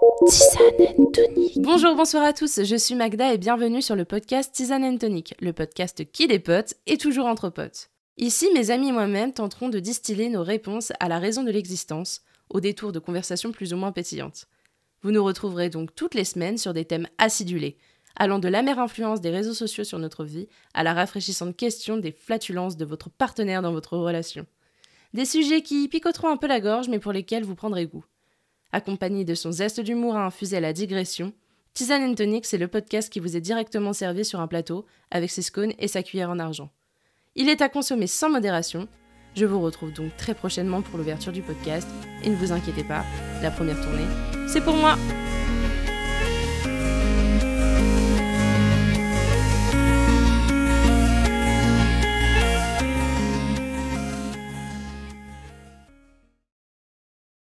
Tisane Tonic. Bonjour, bonsoir à tous, je suis Magda et bienvenue sur le podcast Tisane Tonic, le podcast qui des potes et toujours entre potes. Ici, mes amis et moi-même tenterons de distiller nos réponses à la raison de l'existence, au détour de conversations plus ou moins pétillantes. Vous nous retrouverez donc toutes les semaines sur des thèmes acidulés, allant de l'amère influence des réseaux sociaux sur notre vie à la rafraîchissante question des flatulences de votre partenaire dans votre relation. Des sujets qui picoteront un peu la gorge mais pour lesquels vous prendrez goût. Accompagné de son zeste d'humour à infuser à la digression, Tisane Tonic, c'est le podcast qui vous est directement servi sur un plateau avec ses scones et sa cuillère en argent. Il est à consommer sans modération. Je vous retrouve donc très prochainement pour l'ouverture du podcast et ne vous inquiétez pas, la première tournée, c'est pour moi.